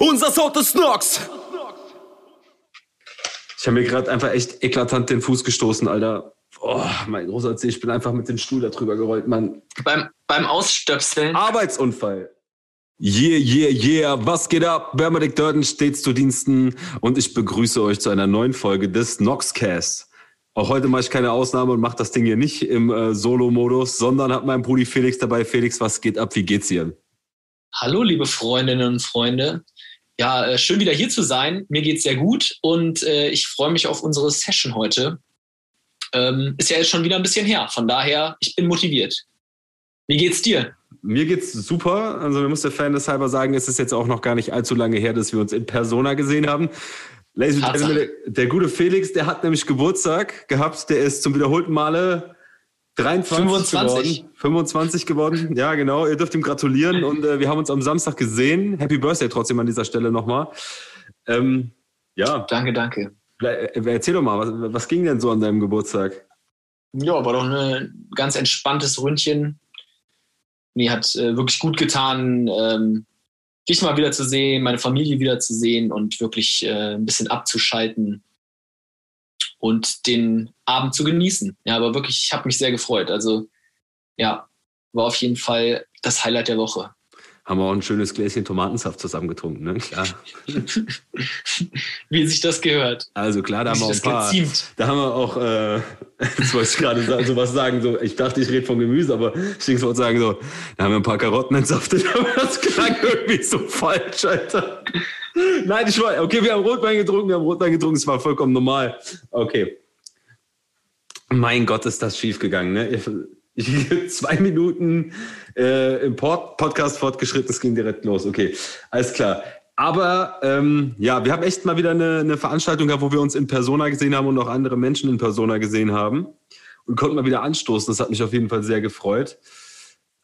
Unser Sound ist Nox! Ich habe mir gerade einfach echt eklatant den Fuß gestoßen, Alter. Oh, mein großer Zeh, ich bin einfach mit dem Stuhl da drüber gerollt, Mann. Beim, beim Ausstöpseln. Arbeitsunfall. Yeah, yeah, yeah. Was geht ab? Bermadik Durden stets zu Diensten und ich begrüße euch zu einer neuen Folge des Noxcast. Auch heute mache ich keine Ausnahme und mache das Ding hier nicht im äh, Solo-Modus, sondern habe meinen Brudi Felix dabei. Felix, was geht ab? Wie geht's dir? Hallo, liebe Freundinnen und Freunde. Ja, äh, schön wieder hier zu sein. Mir geht's sehr gut und äh, ich freue mich auf unsere Session heute. Ähm, ist ja jetzt schon wieder ein bisschen her. Von daher, ich bin motiviert. Wie geht's dir? Mir geht's super. Also, wir muss der Fan halber sagen, es ist jetzt auch noch gar nicht allzu lange her, dass wir uns in Persona gesehen haben. Ladies and Gentlemen, der, der gute Felix, der hat nämlich Geburtstag gehabt. Der ist zum wiederholten Male 23 25. geworden. 25 geworden. Ja, genau. Ihr dürft ihm gratulieren und äh, wir haben uns am Samstag gesehen. Happy Birthday trotzdem an dieser Stelle nochmal. Ähm, ja. Danke, danke. Äh, erzähl doch mal, was, was ging denn so an deinem Geburtstag? Ja, war doch ein ganz entspanntes Ründchen. Mir hat äh, wirklich gut getan, ähm, dich mal wieder zu sehen, meine Familie wieder zu sehen und wirklich äh, ein bisschen abzuschalten und den Abend zu genießen. Ja, aber wirklich, ich habe mich sehr gefreut. Also ja, war auf jeden Fall das Highlight der Woche. Haben wir auch ein schönes Gläschen Tomatensaft zusammen getrunken, ne? Klar. Wie sich das gehört. Also klar, da haben wir auch ein paar. Geziemt. Da haben wir auch, äh, jetzt wollte ich gerade so was sagen, so, ich dachte, ich rede von Gemüse, aber ich wollte sagen, so, da haben wir ein paar Karotten entsaftet, aber das klang irgendwie so falsch, Alter. Nein, ich war, okay, wir haben Rotwein getrunken, wir haben Rotwein getrunken, es war vollkommen normal. Okay. Mein Gott, ist das schief gegangen, ne? Ich, zwei Minuten äh, im Pod Podcast fortgeschritten, es ging direkt los. Okay, alles klar. Aber ähm, ja, wir haben echt mal wieder eine, eine Veranstaltung gehabt, wo wir uns in Persona gesehen haben und auch andere Menschen in Persona gesehen haben und konnten mal wieder anstoßen. Das hat mich auf jeden Fall sehr gefreut.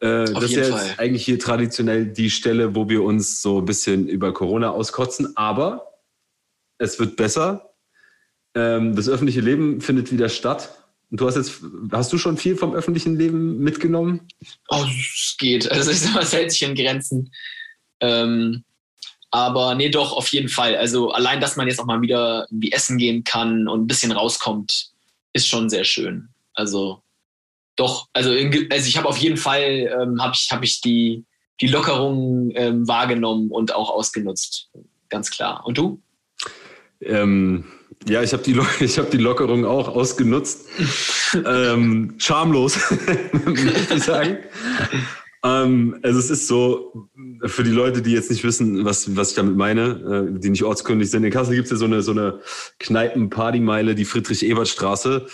Äh, das ist ja jetzt eigentlich hier traditionell die Stelle, wo wir uns so ein bisschen über Corona auskotzen. Aber es wird besser. Ähm, das öffentliche Leben findet wieder statt. Und du hast jetzt, hast du schon viel vom öffentlichen Leben mitgenommen? Oh, es geht. Also es hält sich in Grenzen. Ähm, aber nee, doch, auf jeden Fall. Also allein, dass man jetzt auch mal wieder irgendwie essen gehen kann und ein bisschen rauskommt, ist schon sehr schön. Also doch, also, in, also ich habe auf jeden Fall ähm, habe ich, hab ich die, die Lockerung ähm, wahrgenommen und auch ausgenutzt. Ganz klar. Und du? Ähm, ja, ich habe die, ich hab die Lockerung auch ausgenutzt. ähm, schamlos, möchte ich sagen. ähm, also es ist so, für die Leute, die jetzt nicht wissen, was, was ich damit meine, äh, die nicht ortskundig sind, in Kassel gibt es ja so eine, so eine Kneipen-Partymeile, die Friedrich-Ebert-Straße.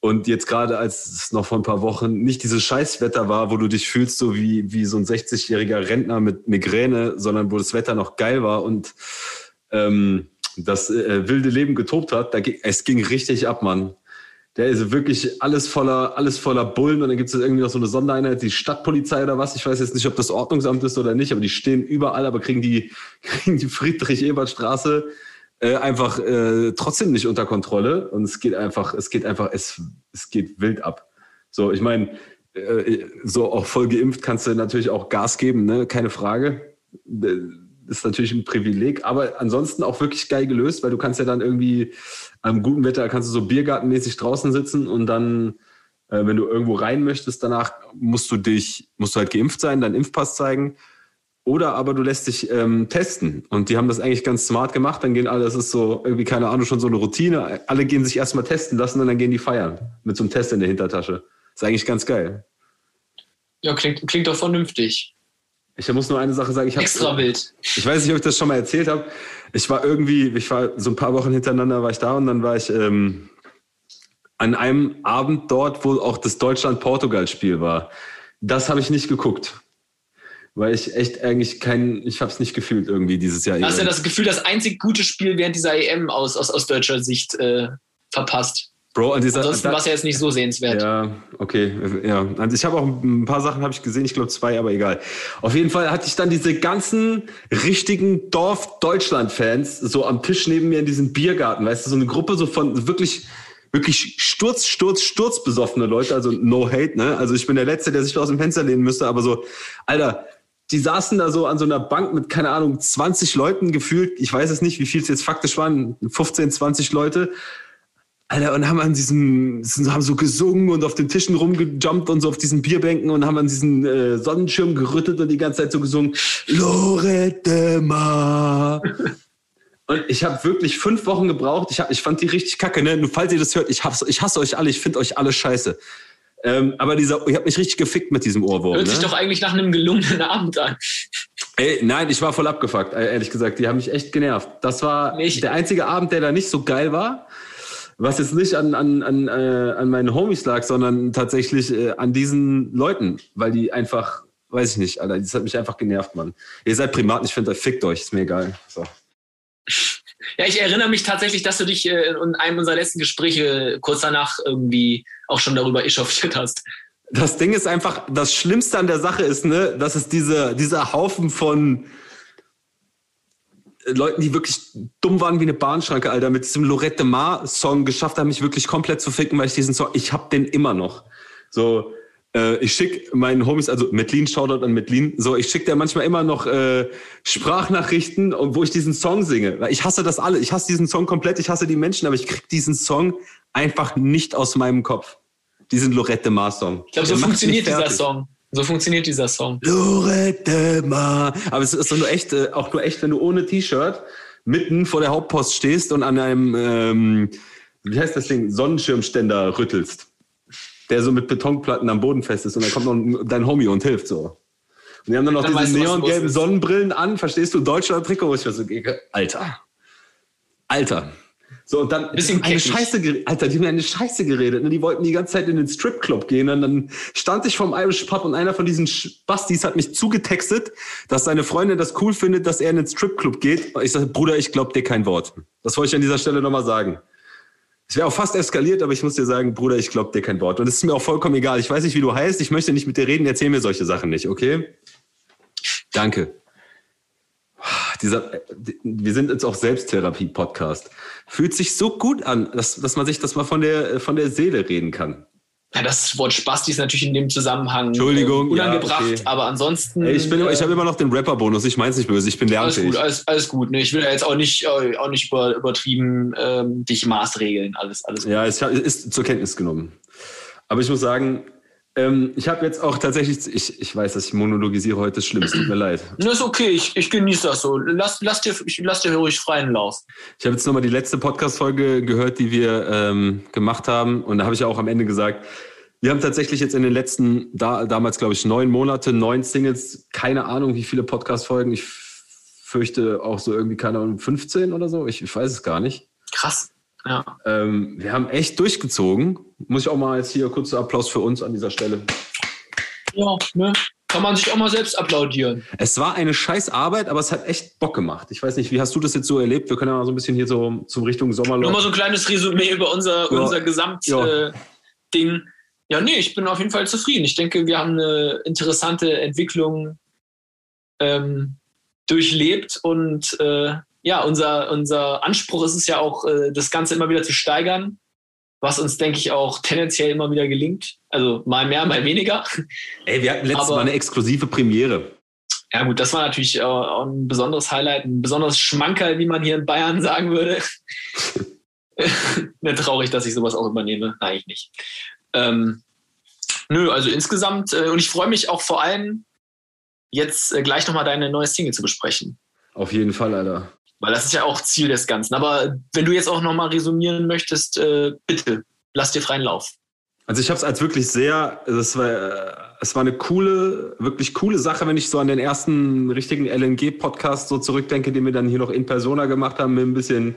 Und jetzt gerade, als es noch vor ein paar Wochen nicht dieses Scheißwetter war, wo du dich fühlst so wie, wie so ein 60-jähriger Rentner mit Migräne, sondern wo das Wetter noch geil war und ähm, das äh, wilde Leben getobt hat, da, es ging richtig ab, Mann. Der ist wirklich alles voller, alles voller Bullen und dann gibt es irgendwie noch so eine Sondereinheit, die Stadtpolizei oder was. Ich weiß jetzt nicht, ob das Ordnungsamt ist oder nicht, aber die stehen überall, aber kriegen die, kriegen die Friedrich-Ebert-Straße äh, einfach äh, trotzdem nicht unter Kontrolle. Und es geht einfach, es geht einfach, es, es geht wild ab. So, ich meine, äh, so auch voll geimpft kannst du natürlich auch Gas geben, ne? Keine Frage ist natürlich ein Privileg, aber ansonsten auch wirklich geil gelöst, weil du kannst ja dann irgendwie am guten Wetter kannst du so biergartenmäßig draußen sitzen und dann, äh, wenn du irgendwo rein möchtest, danach musst du dich, musst du halt geimpft sein, deinen Impfpass zeigen. Oder aber du lässt dich ähm, testen. Und die haben das eigentlich ganz smart gemacht. Dann gehen alle, das ist so irgendwie, keine Ahnung, schon so eine Routine. Alle gehen sich erstmal testen lassen und dann gehen die feiern. Mit so einem Test in der Hintertasche. Ist eigentlich ganz geil. Ja, klingt, klingt doch vernünftig. Ich muss nur eine Sache sagen. Ich Extra wild. Ich weiß nicht, ob ich das schon mal erzählt habe. Ich war irgendwie, ich war so ein paar Wochen hintereinander war ich da und dann war ich ähm, an einem Abend dort, wo auch das Deutschland-Portugal-Spiel war. Das habe ich nicht geguckt. Weil ich echt eigentlich kein, ich habe es nicht gefühlt irgendwie dieses Jahr. Hast du ja das Gefühl, das einzig gute Spiel während dieser EM aus, aus, aus deutscher Sicht äh, verpasst? Bro, an dieser, Ansonsten war es ja jetzt nicht so sehenswert. Ja, okay. Ja. Also ich habe auch ein paar Sachen habe ich gesehen, ich glaube zwei, aber egal. Auf jeden Fall hatte ich dann diese ganzen richtigen Dorf-Deutschland-Fans so am Tisch neben mir in diesem Biergarten, weißt du, so eine Gruppe so von wirklich wirklich Sturz, Sturz, Sturz besoffene Leute, also no hate, ne? Also ich bin der Letzte, der sich da aus dem Fenster lehnen müsste, aber so, Alter, die saßen da so an so einer Bank mit, keine Ahnung, 20 Leuten gefühlt. Ich weiß es nicht, wie viel es jetzt faktisch waren, 15, 20 Leute. Alter, und haben an diesem, haben so gesungen und auf den Tischen rumgejumpt und so auf diesen Bierbänken und haben an diesen äh, Sonnenschirm gerüttelt und die ganze Zeit so gesungen, Lorette Ma. und ich habe wirklich fünf Wochen gebraucht. Ich, hab, ich fand die richtig kacke, ne? Nur falls ihr das hört, ich, hab's, ich hasse euch alle, ich finde euch alle scheiße. Ähm, aber dieser, ich habe mich richtig gefickt mit diesem Ohrwurm. Hört ne? sich doch eigentlich nach einem gelungenen Abend an. Ey, nein, ich war voll abgefuckt, ehrlich gesagt. Die haben mich echt genervt. Das war nicht. der einzige Abend, der da nicht so geil war. Was jetzt nicht an, an, an, äh, an meinen Homies lag, sondern tatsächlich äh, an diesen Leuten, weil die einfach, weiß ich nicht, Alter, das hat mich einfach genervt, Mann. Ihr seid Primaten, ich finde, fickt euch, ist mir egal. So. Ja, ich erinnere mich tatsächlich, dass du dich äh, in einem unserer letzten Gespräche kurz danach irgendwie auch schon darüber echauffiert hast. Das Ding ist einfach, das Schlimmste an der Sache ist, ne, dass es diese, dieser Haufen von Leuten, die wirklich dumm waren wie eine Bahnschranke, Alter, mit diesem Lorette Mar-Song geschafft haben, mich wirklich komplett zu ficken, weil ich diesen Song, ich hab den immer noch. So, äh, ich schick meinen Homies, also Metlin, Shoutout an Metlin, so, ich schick dir manchmal immer noch äh, Sprachnachrichten, wo ich diesen Song singe. Weil ich hasse das alle, ich hasse diesen Song komplett, ich hasse die Menschen, aber ich krieg diesen Song einfach nicht aus meinem Kopf. Diesen Lorette Mar-Song. Ich glaube, so funktioniert dieser Song. So funktioniert dieser Song. Lorette Mar. Aber es ist doch nur echt, äh, auch nur echt, wenn du ohne T-Shirt mitten vor der Hauptpost stehst und an einem, ähm, wie heißt das Ding, Sonnenschirmständer rüttelst. Der so mit Betonplatten am Boden fest ist und dann kommt noch dein Homie und hilft so. Und die haben dann noch dann diese neongelben Sonnenbrillen an, verstehst du, Deutschland-Trikot, wo ich so, Alter. Alter. So, und dann Bisschen eine Scheiße, Alter, die haben eine Scheiße geredet. Ne? Die wollten die ganze Zeit in den Stripclub gehen. Und dann stand ich vom Irish Pub und einer von diesen Bastis hat mich zugetextet, dass seine Freundin das cool findet, dass er in den Stripclub geht. Ich sage, Bruder, ich glaub dir kein Wort. Das wollte ich an dieser Stelle nochmal sagen. Es wäre auch fast eskaliert, aber ich muss dir sagen, Bruder, ich glaub dir kein Wort. Und es ist mir auch vollkommen egal. Ich weiß nicht, wie du heißt. Ich möchte nicht mit dir reden. Erzähl mir solche Sachen nicht, okay? Danke dieser, wir sind jetzt auch Selbsttherapie-Podcast. Fühlt sich so gut an, dass, dass man sich das mal von der, von der Seele reden kann. Ja, das Wort Spasti ist natürlich in dem Zusammenhang Entschuldigung, äh, unangebracht, ja, okay. aber ansonsten. Ich äh, ich habe immer noch den Rapper-Bonus, ich meine es nicht böse, ich bin lernfähig. Alles gut, alles, alles gut. Ne? Ich will ja jetzt auch nicht, äh, auch nicht über, übertrieben ähm, dich maßregeln, alles, alles gut. Ja, es ist zur Kenntnis genommen. Aber ich muss sagen, ähm, ich habe jetzt auch tatsächlich, ich, ich weiß, dass ich monologisiere heute, ist schlimm, es tut mir leid. Das ist okay, ich, ich genieße das so. Lass, lass, dir, ich, lass dir ruhig freien Lauf. Ich habe jetzt nochmal die letzte Podcast-Folge gehört, die wir ähm, gemacht haben. Und da habe ich ja auch am Ende gesagt, wir haben tatsächlich jetzt in den letzten, da, damals glaube ich, neun Monate, neun Singles, keine Ahnung, wie viele Podcast-Folgen. Ich fürchte auch so irgendwie, keine Ahnung, 15 oder so. Ich, ich weiß es gar nicht. Krass. Ja. Ähm, wir haben echt durchgezogen. Muss ich auch mal jetzt hier kurzer Applaus für uns an dieser Stelle. Ja, ne? Kann man sich auch mal selbst applaudieren. Es war eine scheiß Arbeit, aber es hat echt Bock gemacht. Ich weiß nicht, wie hast du das jetzt so erlebt? Wir können ja mal so ein bisschen hier so zum Richtung Sommerloch. Nur mal so ein kleines Resümee über unser, ja. unser Gesamtding. Ja. Äh, ja, nee, ich bin auf jeden Fall zufrieden. Ich denke, wir haben eine interessante Entwicklung ähm, durchlebt und äh, ja, unser, unser Anspruch ist es ja auch, äh, das Ganze immer wieder zu steigern, was uns, denke ich, auch tendenziell immer wieder gelingt. Also mal mehr, mal weniger. Ey, wir hatten letztes Aber, Mal eine exklusive Premiere. Ja gut, das war natürlich auch ein besonderes Highlight, ein besonderes Schmankerl, wie man hier in Bayern sagen würde. Nicht traurig, dass ich sowas auch übernehme. Nein, eigentlich nicht. Ähm, nö, also insgesamt, äh, und ich freue mich auch vor allem, jetzt äh, gleich nochmal deine neue Single zu besprechen. Auf jeden Fall, Alter. Weil das ist ja auch Ziel des Ganzen. Aber wenn du jetzt auch nochmal resümieren möchtest, äh, bitte, lass dir freien Lauf. Also ich habe es als wirklich sehr, es war, äh, es war eine coole, wirklich coole Sache, wenn ich so an den ersten richtigen LNG-Podcast so zurückdenke, den wir dann hier noch in Persona gemacht haben, mit ein bisschen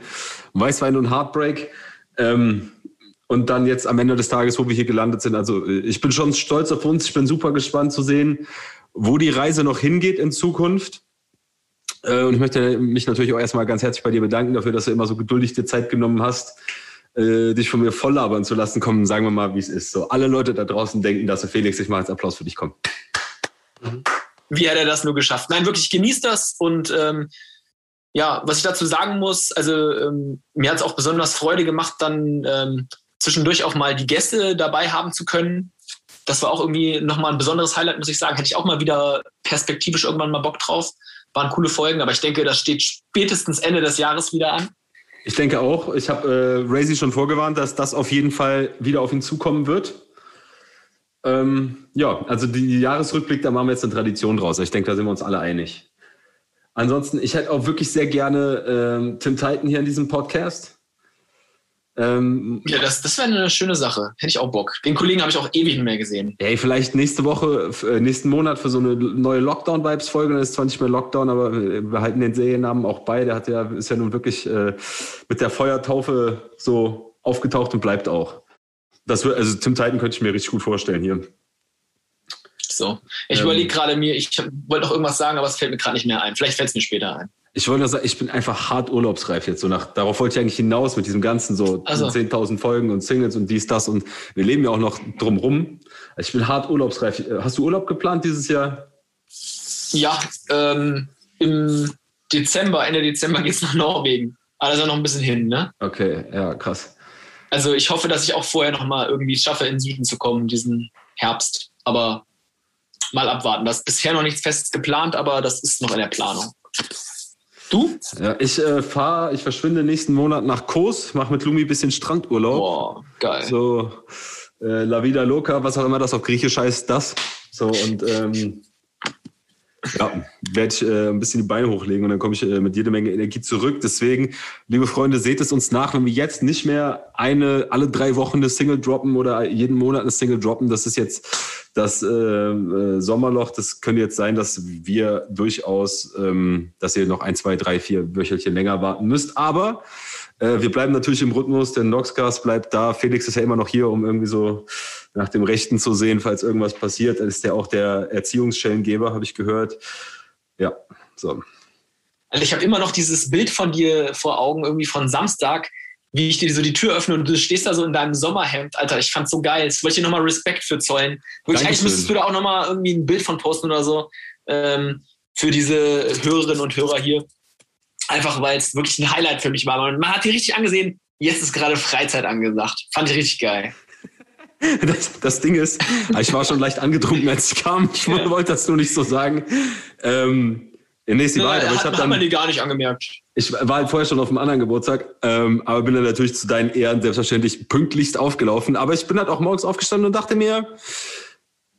Weißwein und Heartbreak. Ähm, und dann jetzt am Ende des Tages, wo wir hier gelandet sind. Also ich bin schon stolz auf uns. Ich bin super gespannt zu sehen, wo die Reise noch hingeht in Zukunft. Äh, und ich möchte mich natürlich auch erstmal ganz herzlich bei dir bedanken dafür, dass du immer so geduldig dir Zeit genommen hast, äh, dich von mir voll labern zu lassen. Kommen, sagen wir mal, wie es ist. So, alle Leute da draußen denken, dass du Felix, ich mache jetzt Applaus für dich, komm. Wie hat er das nur geschafft? Nein, wirklich genießt das und ähm, ja, was ich dazu sagen muss, also ähm, mir hat es auch besonders Freude gemacht, dann ähm, zwischendurch auch mal die Gäste dabei haben zu können das war auch irgendwie nochmal ein besonderes Highlight, muss ich sagen. Hätte ich auch mal wieder perspektivisch irgendwann mal Bock drauf. Waren coole Folgen, aber ich denke, das steht spätestens Ende des Jahres wieder an. Ich denke auch. Ich habe äh, Razy schon vorgewarnt, dass das auf jeden Fall wieder auf ihn zukommen wird. Ähm, ja, also die Jahresrückblick, da machen wir jetzt eine Tradition draus. Ich denke, da sind wir uns alle einig. Ansonsten, ich hätte auch wirklich sehr gerne ähm, Tim Titan hier in diesem Podcast. Ähm, ja, das, das wäre eine schöne Sache. Hätte ich auch Bock. Den Kollegen habe ich auch ewig nicht mehr gesehen. Ey, vielleicht nächste Woche, äh, nächsten Monat für so eine neue Lockdown-Vibes-Folge. Dann ist zwar nicht mehr Lockdown, aber wir halten den Seriennamen auch bei. Der hat ja, ist ja nun wirklich äh, mit der Feuertaufe so aufgetaucht und bleibt auch. Das wird, also Tim Titan könnte ich mir richtig gut vorstellen hier. So. Ich ähm, überlege gerade mir, ich wollte noch irgendwas sagen, aber es fällt mir gerade nicht mehr ein. Vielleicht fällt es mir später ein. Ich wollte nur sagen, ich bin einfach hart urlaubsreif jetzt. So nach, darauf wollte ich eigentlich hinaus mit diesem ganzen so also. 10.000 Folgen und Singles und dies, das. Und wir leben ja auch noch drumrum. Ich bin hart urlaubsreif. Hast du Urlaub geplant dieses Jahr? Ja, ähm, im Dezember, Ende Dezember geht es nach Norwegen. Aber das ist ja noch ein bisschen hin, ne? Okay, ja, krass. Also ich hoffe, dass ich auch vorher noch mal irgendwie schaffe, in den Süden zu kommen, diesen Herbst. Aber mal abwarten. Das ist bisher noch nichts Festes geplant, aber das ist noch in der Planung. Du? Ja, ich äh, fahre, ich verschwinde nächsten Monat nach Kos, mache mit Lumi ein bisschen Strandurlaub. Boah, geil. So äh, La Vida Loca, was auch immer das auf Griechisch heißt, das. So und ähm, ja, werde ich äh, ein bisschen die Beine hochlegen und dann komme ich äh, mit jede Menge Energie zurück. Deswegen, liebe Freunde, seht es uns nach, wenn wir jetzt nicht mehr eine alle drei Wochen eine Single droppen oder jeden Monat eine Single droppen. Das ist jetzt das äh, äh, Sommerloch, das könnte jetzt sein, dass wir durchaus, ähm, dass ihr noch ein, zwei, drei, vier Wöchelchen länger warten müsst. Aber äh, wir bleiben natürlich im Rhythmus, denn Noxcast bleibt da. Felix ist ja immer noch hier, um irgendwie so nach dem Rechten zu sehen, falls irgendwas passiert. Dann ist der auch der Erziehungsschellengeber, habe ich gehört. Ja, so. Also ich habe immer noch dieses Bild von dir vor Augen, irgendwie von Samstag, wie ich dir so die Tür öffne und du stehst da so in deinem Sommerhemd, Alter, ich fand's so geil. Das wollte ich dir nochmal Respekt für zollen. Wirklich, eigentlich müsstest du da auch nochmal irgendwie ein Bild von posten oder so ähm, für diese Hörerinnen und Hörer hier. Einfach weil es wirklich ein Highlight für mich war. Man, man hat dir richtig angesehen, jetzt ist gerade Freizeit angesagt. Fand ich richtig geil. Das, das, Ding ist, ich war schon leicht angetrunken, als ich kam. Ich ja. wollte das nur nicht so sagen. Ähm, nee, ist die Wahrheit, aber ich habe dann. man die gar nicht angemerkt. Ich war halt vorher schon auf einem anderen Geburtstag, ähm, aber bin dann natürlich zu deinen Ehren selbstverständlich pünktlichst aufgelaufen. Aber ich bin halt auch morgens aufgestanden und dachte mir,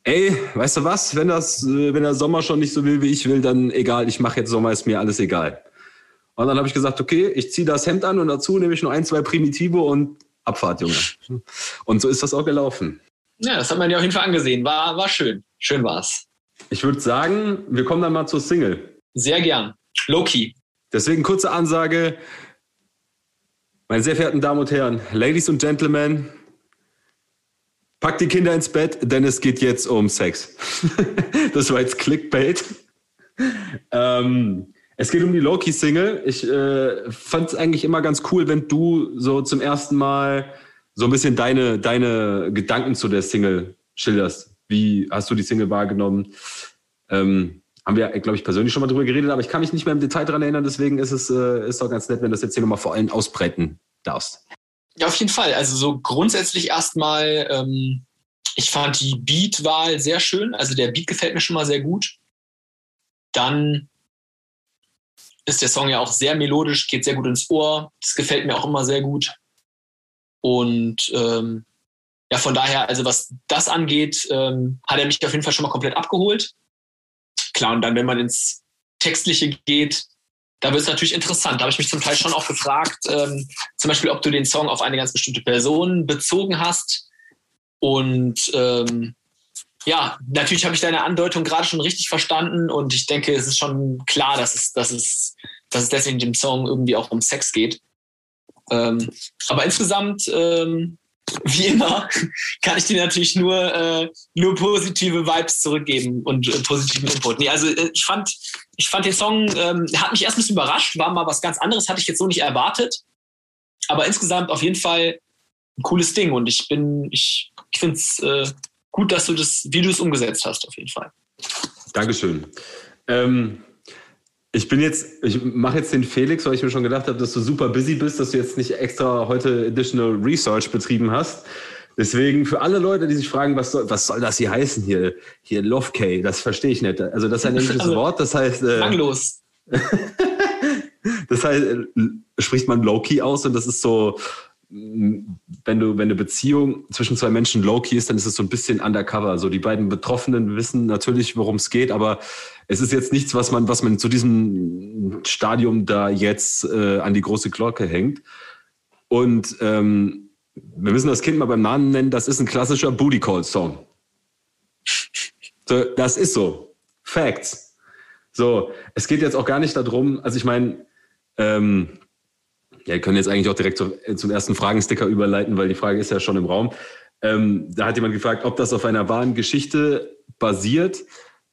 ey, weißt du was, wenn das, äh, wenn der Sommer schon nicht so will, wie ich will, dann egal, ich mache jetzt Sommer, ist mir alles egal. Und dann habe ich gesagt, okay, ich ziehe das Hemd an und dazu nehme ich nur ein, zwei Primitivo und Abfahrt, Junge. Und so ist das auch gelaufen. Ja, das hat man ja auf jeden Fall angesehen. War, war schön. Schön war's. Ich würde sagen, wir kommen dann mal zur Single. Sehr gern. Loki. Deswegen kurze Ansage. Meine sehr verehrten Damen und Herren, Ladies und Gentlemen, packt die Kinder ins Bett, denn es geht jetzt um Sex. das war jetzt Clickbait. Ähm, es geht um die Loki-Single. Ich äh, fand es eigentlich immer ganz cool, wenn du so zum ersten Mal so ein bisschen deine, deine Gedanken zu der Single schilderst. Wie hast du die Single wahrgenommen? Ähm, haben wir, glaube ich, persönlich schon mal drüber geredet, aber ich kann mich nicht mehr im Detail daran erinnern. Deswegen ist es äh, ist auch ganz nett, wenn du das jetzt hier nochmal vor allem ausbreiten darfst. Ja, auf jeden Fall. Also so grundsätzlich erstmal, ähm, ich fand die Beat-Wahl sehr schön. Also der Beat gefällt mir schon mal sehr gut. Dann ist der Song ja auch sehr melodisch, geht sehr gut ins Ohr. Das gefällt mir auch immer sehr gut. Und ähm, ja, von daher, also was das angeht, ähm, hat er mich auf jeden Fall schon mal komplett abgeholt. Klar, und dann, wenn man ins Textliche geht, da wird es natürlich interessant. Da habe ich mich zum Teil schon auch gefragt, ähm, zum Beispiel, ob du den Song auf eine ganz bestimmte Person bezogen hast. Und ähm, ja, natürlich habe ich deine Andeutung gerade schon richtig verstanden und ich denke, es ist schon klar, dass es, dass es, dass es deswegen dem Song irgendwie auch um Sex geht. Ähm, aber insgesamt ähm, wie immer kann ich dir natürlich nur, äh, nur positive Vibes zurückgeben und äh, positiven Input. Nee, also äh, ich fand, ich fand den Song, ähm, hat mich erst ein bisschen überrascht, war mal was ganz anderes, hatte ich jetzt so nicht erwartet. Aber insgesamt auf jeden Fall ein cooles Ding und ich bin, ich, ich finde es äh, gut, dass du das, wie du es umgesetzt hast, auf jeden Fall. Dankeschön. Ähm, ich bin jetzt, ich mache jetzt den Felix, weil ich mir schon gedacht habe, dass du super busy bist, dass du jetzt nicht extra heute additional Research betrieben hast. Deswegen für alle Leute, die sich fragen, was soll, was soll das hier heißen hier, hier Love K, das verstehe ich nicht. Also das ist ein englisches also, Wort, das heißt. Äh, langlos. das heißt, äh, spricht man Low-Key aus und das ist so, wenn du, wenn eine Beziehung zwischen zwei Menschen low-key ist, dann ist es so ein bisschen undercover. So die beiden Betroffenen wissen natürlich, worum es geht, aber es ist jetzt nichts, was man, was man zu diesem Stadium da jetzt äh, an die große Glocke hängt. Und ähm, wir müssen das Kind mal beim Namen nennen, das ist ein klassischer Booty Call Song. So, das ist so. Facts. So, es geht jetzt auch gar nicht darum, also ich meine, ähm, ja, wir können jetzt eigentlich auch direkt zum, äh, zum ersten Fragensticker überleiten, weil die Frage ist ja schon im Raum. Ähm, da hat jemand gefragt, ob das auf einer wahren Geschichte basiert.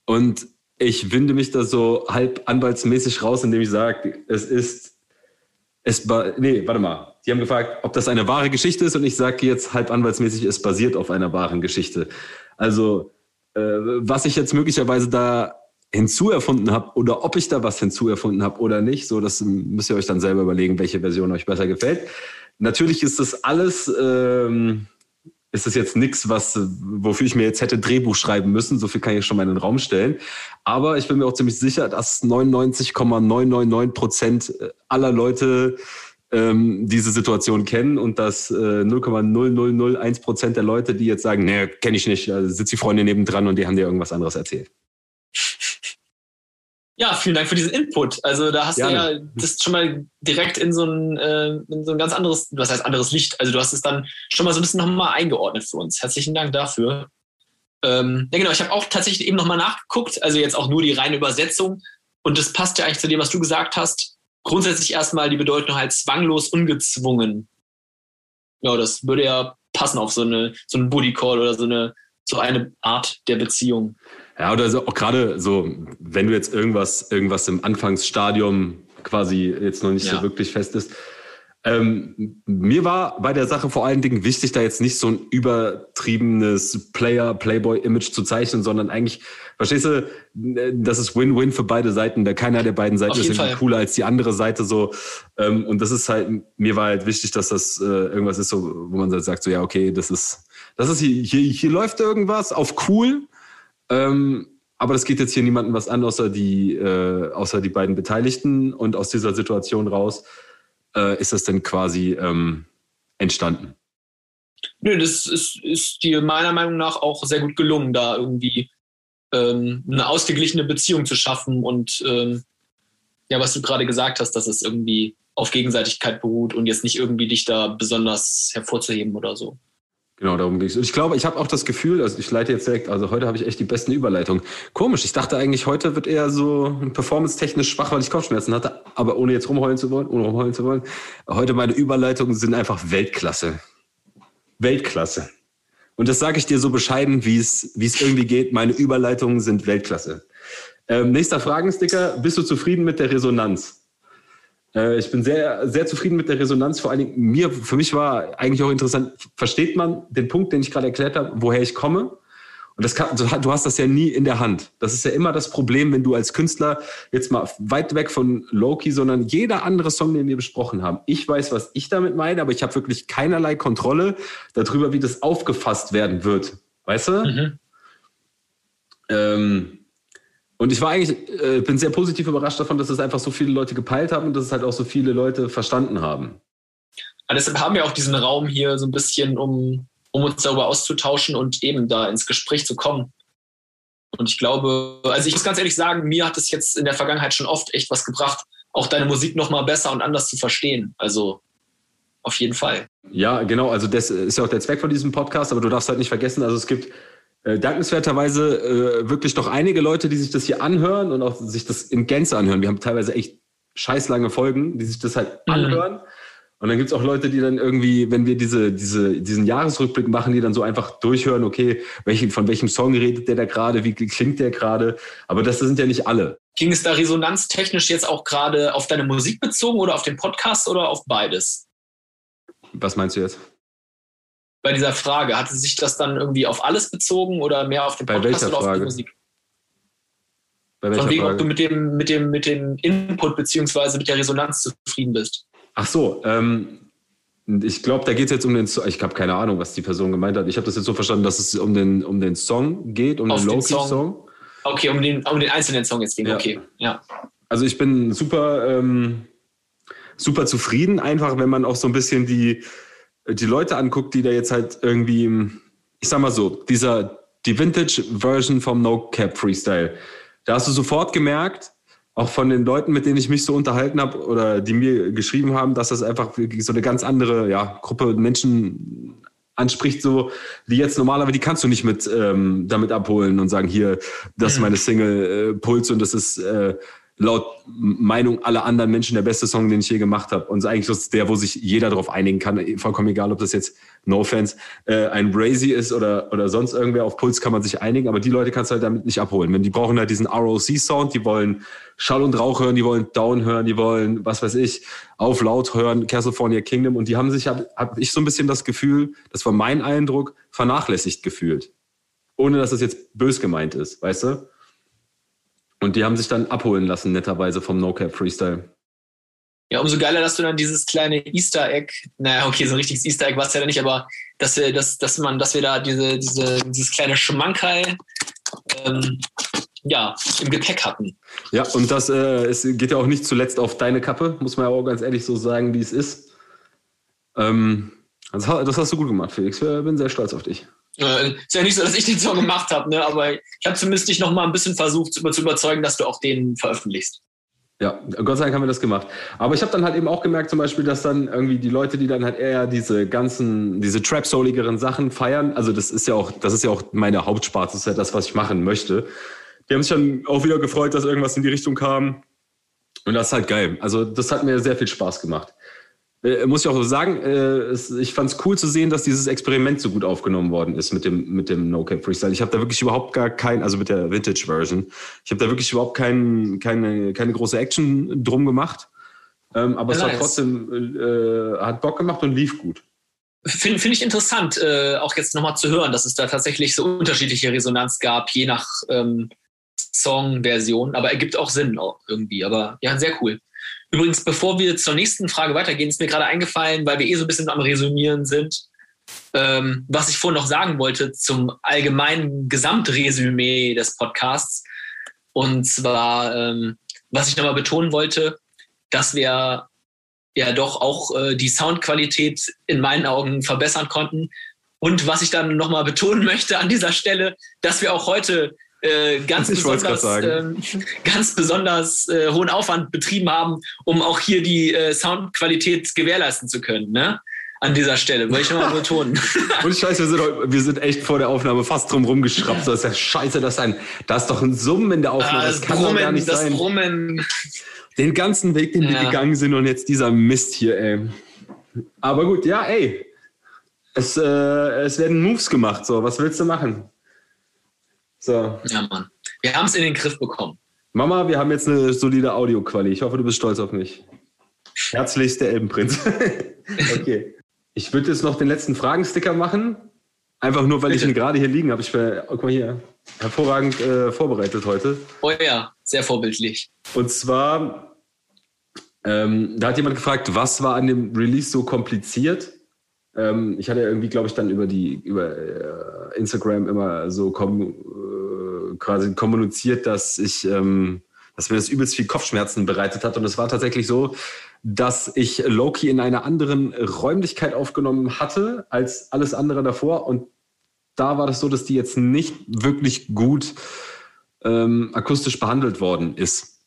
Und ich winde mich da so halb anwaltsmäßig raus, indem ich sage, es ist, es, nee, warte mal. Die haben gefragt, ob das eine wahre Geschichte ist und ich sage jetzt halb anwaltsmäßig, es basiert auf einer wahren Geschichte. Also, äh, was ich jetzt möglicherweise da hinzuerfunden habe oder ob ich da was hinzuerfunden habe oder nicht. So, das müsst ihr euch dann selber überlegen, welche Version euch besser gefällt. Natürlich ist das alles, ähm, ist das jetzt nichts, was, wofür ich mir jetzt hätte Drehbuch schreiben müssen. So viel kann ich schon mal in den Raum stellen. Aber ich bin mir auch ziemlich sicher, dass 99,999 Prozent aller Leute ähm, diese Situation kennen und dass äh, 0,0001 Prozent der Leute, die jetzt sagen, nee, kenne ich nicht, also sitzt die Freundin nebendran und die haben dir irgendwas anderes erzählt. Ja, vielen Dank für diesen Input. Also da hast Gerne. du ja das schon mal direkt in so ein, äh, in so ein ganz anderes, was heißt anderes Licht. Also du hast es dann schon mal so ein bisschen nochmal eingeordnet für uns. Herzlichen Dank dafür. Ähm, ja genau, ich habe auch tatsächlich eben nochmal nachgeguckt, also jetzt auch nur die reine Übersetzung. Und das passt ja eigentlich zu dem, was du gesagt hast. Grundsätzlich erstmal die Bedeutung halt zwanglos, ungezwungen. Ja, das würde ja passen auf so eine so einen Booty Call oder so eine so eine Art der Beziehung. Ja, oder so, auch gerade so, wenn du jetzt irgendwas, irgendwas im Anfangsstadium quasi jetzt noch nicht ja. so wirklich fest ist. Ähm, mir war bei der Sache vor allen Dingen wichtig, da jetzt nicht so ein übertriebenes Player-Playboy-Image zu zeichnen, sondern eigentlich, verstehst du, das ist Win-Win für beide Seiten. Da keiner der beiden Seiten ist irgendwie cooler als die andere Seite so. Ähm, und das ist halt, mir war halt wichtig, dass das äh, irgendwas ist, so, wo man halt sagt, so ja, okay, das ist, das ist hier, hier, hier läuft irgendwas auf cool ähm, aber das geht jetzt hier niemandem was an, außer die, äh, außer die beiden Beteiligten. Und aus dieser Situation raus äh, ist das dann quasi ähm, entstanden. Nö, das ist, ist dir meiner Meinung nach auch sehr gut gelungen, da irgendwie ähm, eine ausgeglichene Beziehung zu schaffen und ähm, ja, was du gerade gesagt hast, dass es irgendwie auf Gegenseitigkeit beruht und jetzt nicht irgendwie dich da besonders hervorzuheben oder so. Genau, darum ging es. Ich glaube, ich habe auch das Gefühl, also ich leite jetzt direkt, also heute habe ich echt die besten Überleitungen. Komisch, ich dachte eigentlich, heute wird eher so performance-technisch schwach, weil ich Kopfschmerzen hatte, aber ohne jetzt rumheulen zu wollen, ohne rumheulen zu wollen. Heute meine Überleitungen sind einfach Weltklasse. Weltklasse. Und das sage ich dir so bescheiden, wie es, wie es irgendwie geht. Meine Überleitungen sind Weltklasse. Ähm, nächster Fragensticker. Bist du zufrieden mit der Resonanz? Äh, ich bin sehr, sehr zufrieden mit der Resonanz. Vor allen Dingen, mir, für mich war eigentlich auch interessant, versteht man den Punkt, den ich gerade erklärt habe, woher ich komme? Und das kann, du hast das ja nie in der Hand. Das ist ja immer das Problem, wenn du als Künstler jetzt mal weit weg von Loki, sondern jeder andere Song, den wir besprochen haben. Ich weiß, was ich damit meine, aber ich habe wirklich keinerlei Kontrolle darüber, wie das aufgefasst werden wird. Weißt du? Mhm. Ähm, und ich war eigentlich, äh, bin sehr positiv überrascht davon, dass es einfach so viele Leute gepeilt haben und dass es halt auch so viele Leute verstanden haben. Ja, deshalb haben wir auch diesen Raum hier so ein bisschen, um, um uns darüber auszutauschen und eben da ins Gespräch zu kommen. Und ich glaube, also ich muss ganz ehrlich sagen, mir hat es jetzt in der Vergangenheit schon oft echt was gebracht, auch deine Musik nochmal besser und anders zu verstehen. Also auf jeden Fall. Ja, genau. Also das ist ja auch der Zweck von diesem Podcast, aber du darfst halt nicht vergessen, also es gibt äh, dankenswerterweise äh, wirklich doch einige Leute, die sich das hier anhören und auch sich das in Gänze anhören. Wir haben teilweise echt scheißlange Folgen, die sich das halt mhm. anhören. Und dann gibt's auch Leute, die dann irgendwie, wenn wir diese, diese, diesen Jahresrückblick machen, die dann so einfach durchhören, okay, welchen, von welchem Song redet der da gerade, wie klingt der gerade. Aber das sind ja nicht alle. Ging es da resonanztechnisch jetzt auch gerade auf deine Musik bezogen oder auf den Podcast oder auf beides? Was meinst du jetzt? Bei dieser Frage? Hatte sich das dann irgendwie auf alles bezogen oder mehr auf den Podcast oder auf die Musik? Bei Von wegen, Frage? ob du mit dem, mit, dem, mit dem Input beziehungsweise mit der Resonanz zufrieden bist. Ach so, ähm, ich glaube, da geht es jetzt um den Song. Ich habe keine Ahnung, was die Person gemeint hat. Ich habe das jetzt so verstanden, dass es um den, um den Song geht, um Auf den Loki-Song. Song. Okay, um den, um den einzelnen Song jetzt ging. Ja. Okay, ja. Also ich bin super, ähm, super zufrieden, einfach wenn man auch so ein bisschen die, die Leute anguckt, die da jetzt halt irgendwie, ich sag mal so, dieser, die Vintage-Version vom No Cap Freestyle. Da hast du sofort gemerkt, auch von den Leuten, mit denen ich mich so unterhalten habe oder die mir geschrieben haben, dass das einfach so eine ganz andere ja, Gruppe Menschen anspricht, so die jetzt normalerweise, die kannst du nicht mit ähm, damit abholen und sagen, hier, das ist meine Single äh, Puls und das ist äh, laut Meinung aller anderen Menschen der beste Song, den ich je gemacht habe. Und eigentlich ist der, wo sich jeder darauf einigen kann. Vollkommen egal, ob das jetzt No Fans äh, ein Brazy ist oder, oder sonst irgendwer. Auf Puls kann man sich einigen, aber die Leute kannst du halt damit nicht abholen. Wenn die brauchen halt diesen ROC-Sound, die wollen Schall und Rauch hören, die wollen Down hören, die wollen, was weiß ich, auf laut hören, California Kingdom. Und die haben sich, habe hab ich so ein bisschen das Gefühl, das war mein Eindruck, vernachlässigt gefühlt. Ohne dass das jetzt bös gemeint ist, weißt du? Und die haben sich dann abholen lassen, netterweise vom No Cap Freestyle. Ja, umso geiler, dass du dann dieses kleine Easter Egg, naja, okay, so ein richtiges Easter Egg war es ja nicht, aber dass wir, dass, dass man, dass wir da diese, diese, dieses kleine Schmankerl ähm, ja, im Gepäck hatten. Ja, und das äh, es geht ja auch nicht zuletzt auf deine Kappe, muss man ja auch ganz ehrlich so sagen, wie es ist. Ähm, das, das hast du gut gemacht, Felix. Ich bin sehr stolz auf dich. Äh, ist ja nicht so, dass ich den Song gemacht habe, ne? aber ich habe zumindest dich noch mal ein bisschen versucht zu, zu überzeugen, dass du auch den veröffentlichst. Ja, Gott sei Dank haben wir das gemacht. Aber ich habe dann halt eben auch gemerkt, zum Beispiel, dass dann irgendwie die Leute, die dann halt eher diese ganzen, diese trap-souligeren Sachen feiern, also das ist ja auch, das ist ja auch meine Hauptsparte, das ist ja das, was ich machen möchte. Die haben sich dann auch wieder gefreut, dass irgendwas in die Richtung kam. Und das ist halt geil. Also das hat mir sehr viel Spaß gemacht. Äh, muss ich auch so sagen, äh, es, ich fand es cool zu sehen, dass dieses Experiment so gut aufgenommen worden ist mit dem, mit dem No Cap Freestyle. Ich habe da wirklich überhaupt gar kein, also mit der Vintage Version, ich habe da wirklich überhaupt kein, keine, keine große Action drum gemacht. Ähm, aber es Ja, hat nice. trotzdem, äh, hat Bock gemacht und lief gut. Finde find ich interessant, äh, auch jetzt nochmal zu hören, dass es da tatsächlich so unterschiedliche Resonanz gab, je nach ähm, Songversion. Aber ergibt auch Sinn irgendwie. Aber ja, sehr cool. Übrigens, bevor wir zur nächsten Frage weitergehen, ist mir gerade eingefallen, weil wir eh so ein bisschen am Resümieren sind, ähm, was ich vorhin noch sagen wollte zum allgemeinen Gesamtresümee des Podcasts. Und zwar, ähm, was ich nochmal betonen wollte, dass wir ja doch auch äh, die Soundqualität in meinen Augen verbessern konnten. Und was ich dann nochmal betonen möchte an dieser Stelle, dass wir auch heute äh, ganz, besonders, ähm, ganz besonders äh, hohen Aufwand betrieben haben, um auch hier die äh, Soundqualität gewährleisten zu können. Ne? An dieser Stelle, wollte ich nochmal betonen. Und scheiße, wir sind, heute- wir sind echt vor der Aufnahme fast drum rumgeschraubt. So ist ja scheiße, das ist ein, da ist doch ein Summen in der Aufnahme. Ah, das kann doch gar nicht das sein. Brummen. Den ganzen Weg, den wir Ja. gegangen sind und jetzt dieser Mist hier, ey. Aber gut, ja, ey. Es, äh, es werden Moves gemacht, so. Was willst du machen? So. Ja, Mann. Wir haben es in den Griff bekommen. Mama, wir haben jetzt eine solide Audioquali. Ich hoffe, du bist stolz auf mich. Herzlichst der Elbenprinz. okay. Ich würde jetzt noch den letzten Fragensticker machen. Einfach nur, weil ich Bitte. ihn gerade hier liegen habe. Ich ver- guck mal hier. Hervorragend äh, vorbereitet heute. Oh ja, sehr vorbildlich. Und zwar, ähm, da hat jemand gefragt, was war an dem Release so kompliziert? Ähm, ich hatte irgendwie, glaube ich, dann über die über äh, Instagram immer so kom äh, quasi kommuniziert, dass ich, ähm, dass mir das übelst viel Kopfschmerzen bereitet hat. Und es war tatsächlich so, dass ich Loki in einer anderen Räumlichkeit aufgenommen hatte als alles andere davor. Und da war das so, dass die jetzt nicht wirklich gut ähm, akustisch behandelt worden ist.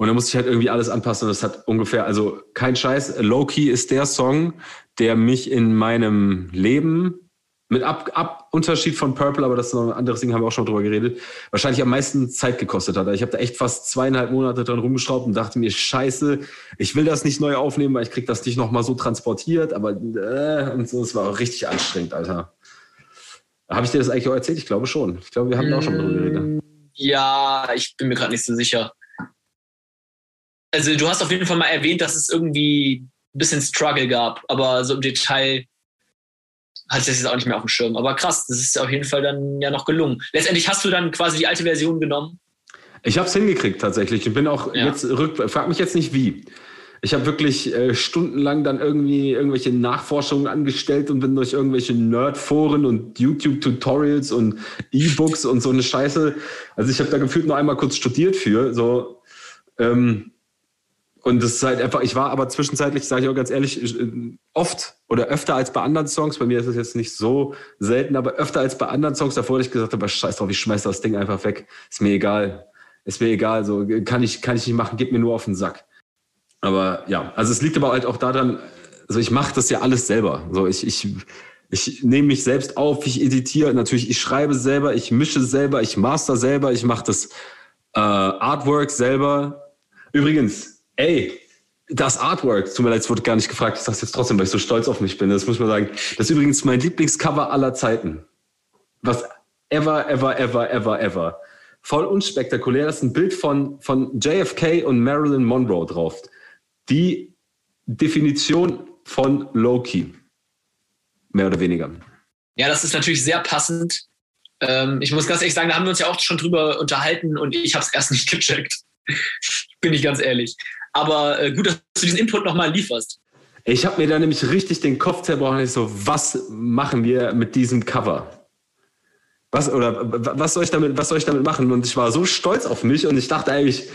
Und da musste ich halt irgendwie alles anpassen und das hat ungefähr, also kein Scheiß, Loki ist der Song, der mich in meinem Leben mit ab, ab Unterschied von Purple, aber das ist noch ein anderes Ding, haben wir auch schon drüber geredet, wahrscheinlich am meisten Zeit gekostet hat. Ich habe da echt fast zweieinhalb Monate dran rumgeschraubt und dachte mir, scheiße, ich will das nicht neu aufnehmen, weil ich krieg das nicht nochmal so transportiert, aber äh, und so, es war auch richtig anstrengend, Alter. Habe ich dir das eigentlich auch erzählt? Ich glaube schon. Ich glaube, wir haben da auch schon drüber geredet. Ja, ich bin mir gerade nicht so sicher. Also du hast auf jeden Fall mal erwähnt, dass es irgendwie ein bisschen Struggle gab, aber so im Detail hatte ich das jetzt auch nicht mehr auf dem Schirm. Aber krass, das ist auf jeden Fall dann ja noch gelungen. Letztendlich hast du dann quasi die alte Version genommen. Ich habe es hingekriegt tatsächlich. Ich bin auch Ja. jetzt rück. Frag mich jetzt nicht wie. Ich habe wirklich äh, stundenlang dann irgendwie irgendwelche Nachforschungen angestellt und bin durch irgendwelche Nerdforen und YouTube-Tutorials und E-Books und so eine Scheiße. Also ich habe da gefühlt nur einmal kurz studiert für. So, ähm, und das ist halt einfach, ich war aber zwischenzeitlich, sage ich auch ganz ehrlich, äh, oft oder öfter als bei anderen Songs, bei mir ist es jetzt nicht so selten, aber öfter als bei anderen Songs davor, ich gesagt habe, scheiß drauf, ich schmeiß das Ding einfach weg. Ist mir egal. Ist mir egal. So, kann ich, kann ich nicht machen, gib mir nur auf den Sack. Aber ja, also es liegt aber halt auch daran, also ich mache das ja alles selber. So, ich, ich, ich nehme mich selbst auf, ich editiere, natürlich, ich schreibe selber, ich mische selber, ich master selber, ich mache das äh, Artwork selber. Übrigens, Ey, das Artwork, tut mir leid, es wurde gar nicht gefragt, ich sag's jetzt trotzdem, weil ich so stolz auf mich bin. Das muss man sagen. Das ist übrigens mein Lieblingscover aller Zeiten. Was ever, ever, ever, ever, ever. Voll unspektakulär. Das ist ein Bild von, von JFK und Marilyn Monroe drauf. Die Definition von Loki. Mehr oder weniger. Ja, das ist natürlich sehr passend. Ähm, ich muss ganz ehrlich sagen, da haben wir uns ja auch schon drüber unterhalten und ich habe es erst nicht gecheckt. Bin ich ganz ehrlich. Aber äh, gut, dass du diesen Input nochmal lieferst. Ich habe mir da nämlich richtig den Kopf zerbrochen. Ich so, was machen wir mit diesem Cover? Was oder was soll ich damit, was soll ich damit machen? Und ich war so stolz auf mich und ich dachte eigentlich,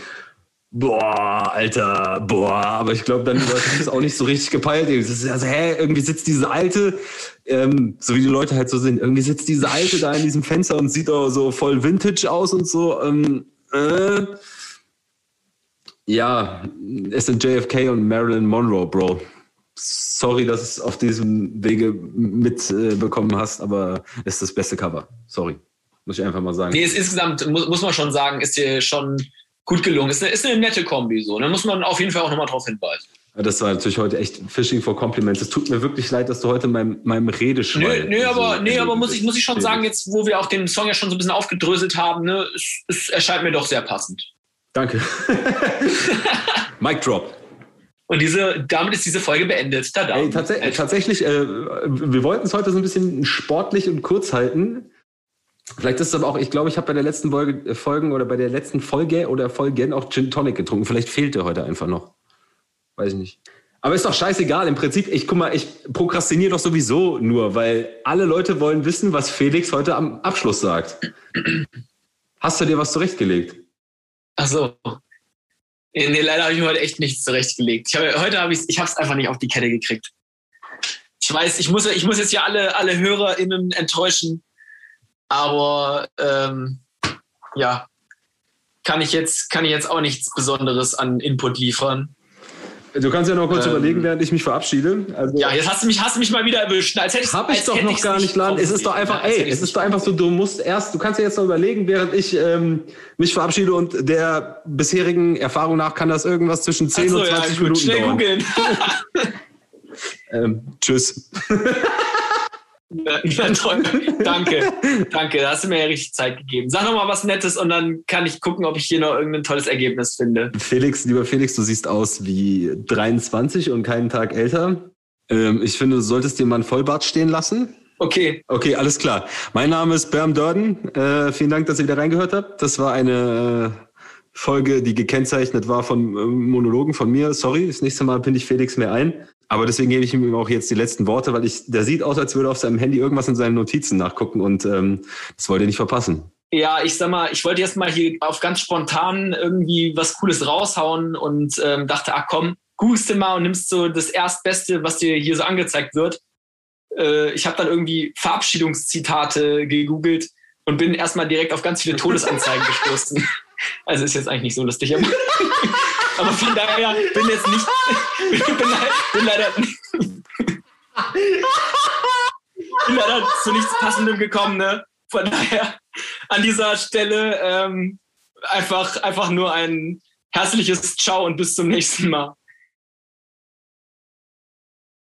boah, Alter, boah, aber ich glaube, dann ich es auch nicht so richtig gepeilt. Also, hä, irgendwie sitzt diese alte, ähm, so wie die Leute halt so sind, irgendwie sitzt diese alte da in diesem Fenster und sieht auch so voll Vintage aus und so. Ähm, äh, ja, es sind JFK und Marilyn Monroe, Bro. Sorry, dass du es auf diesem Wege mitbekommen äh, hast, aber es ist das beste Cover. Sorry. Muss ich einfach mal sagen. Nee, ist insgesamt, muss, muss man schon sagen, ist dir schon gut gelungen. Ist eine, ist eine nette Kombi so. Da muss man auf jeden Fall auch nochmal drauf hinweisen. Das war natürlich heute echt Fishing for Compliments. Es tut mir wirklich leid, dass du heute meinem, meinem Redeschwein... Nö, nö aber, so nee, aber muss, ich, muss ich schon sagen, jetzt wo wir auch den Song ja schon so ein bisschen aufgedröselt haben, ne, es, es erscheint mir doch sehr passend. Danke. Mic drop. Und diese, damit ist diese Folge beendet. Ey, tats äh, tatsächlich, äh, wir wollten es heute so ein bisschen sportlich und kurz halten. Vielleicht ist es aber auch, ich glaube, ich habe bei der letzten Folge, äh, Folgen oder bei der letzten Folge oder Folgen auch Gin Tonic getrunken. Vielleicht fehlte heute einfach noch. Weiß ich nicht. Aber ist doch scheißegal. Im Prinzip, ich guck mal, ich prokrastiniere doch sowieso nur, weil alle Leute wollen wissen, was Felix heute am Abschluss sagt. Hast du dir was zurechtgelegt? Ach so. Nee, leider habe ich mir heute echt nichts zurechtgelegt. Ich habe, heute habe ich ich es einfach nicht auf die Kette gekriegt. Ich weiß, ich muss, ich muss jetzt ja alle, alle HörerInnen enttäuschen, aber ähm, ja, kann ich, jetzt, kann ich jetzt auch nichts Besonderes an Input liefern. Du kannst ja noch kurz ähm, überlegen, während ich mich verabschiede. Also, ja, jetzt hast du mich, hast du mich mal wieder erwischt. Als hätte Hab ich doch noch gar nicht laden. Es ist doch einfach, ja, ey, es ist doch einfach so, du musst erst, du kannst ja jetzt noch überlegen, während ich ähm, mich verabschiede und der bisherigen Erfahrung nach kann das irgendwas zwischen 10 so, und 20 ja, Minuten Schnell dauern. googeln. ähm, tschüss. Ja, toll. danke, danke. Da hast du mir ja richtig Zeit gegeben. Sag noch mal was Nettes und dann kann ich gucken, ob ich hier noch irgendein tolles Ergebnis finde. Felix, lieber Felix, du siehst aus wie 23 und keinen Tag älter. Ähm, ich finde, du solltest dir mal einen Vollbart stehen lassen. Okay. Okay, alles klar. Mein Name ist Berm Dörden. Äh, vielen Dank, dass ihr wieder reingehört habt. Das war eine äh, Folge, die gekennzeichnet war von äh, Monologen von mir. Sorry, das nächste Mal bin ich Felix mehr ein. Aber deswegen gebe ich ihm auch jetzt die letzten Worte, weil ich, der sieht aus, als würde er auf seinem Handy irgendwas in seinen Notizen nachgucken und ähm, das wollte er nicht verpassen. Ja, ich sag mal, ich wollte jetzt mal hier auf ganz spontan irgendwie was Cooles raushauen und ähm, dachte, ach komm, googelst du mal und nimmst so das Erstbeste, was dir hier so angezeigt wird. Äh, ich habe dann irgendwie Verabschiedungszitate gegoogelt und bin erstmal direkt auf ganz viele Todesanzeigen gestoßen. Also ist jetzt eigentlich nicht so lustig, aber, aber von daher bin jetzt nicht, bin, bin leider, bin leider zu nichts Passendem gekommen, ne? Von daher an dieser Stelle ähm, einfach, einfach nur ein herzliches Ciao und bis zum nächsten Mal.